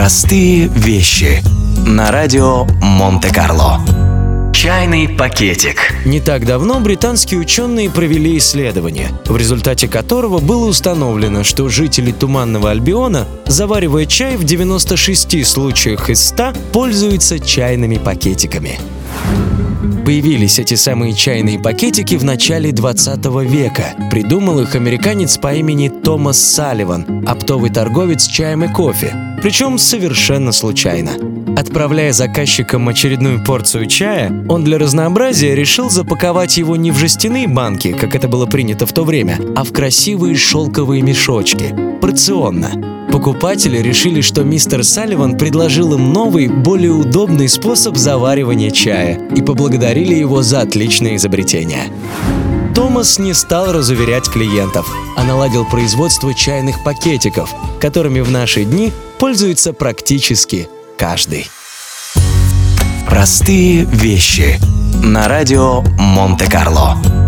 Простые вещи. На радио Монте-Карло. Чайный пакетик. Не так давно британские ученые провели исследование, в результате которого было установлено, что жители Туманного Альбиона, заваривая чай в 96 случаях из 100, пользуются чайными пакетиками. Появились эти самые чайные пакетики в начале 20 века. Придумал их американец по имени Томас Салливан, оптовый торговец чаем и кофе. Причем совершенно случайно. Отправляя заказчикам очередную порцию чая, он для разнообразия решил запаковать его не в жестяные банки, как это было принято в то время, а в красивые шелковые мешочки. Порционно. Покупатели решили, что мистер Салливан предложил им новый, более удобный способ заваривания чая и поблагодарили его за отличное изобретение. Томас не стал разуверять клиентов, а наладил производство чайных пакетиков, которыми в наши дни пользуется практически каждый. Простые вещи. На радио Монте-Карло.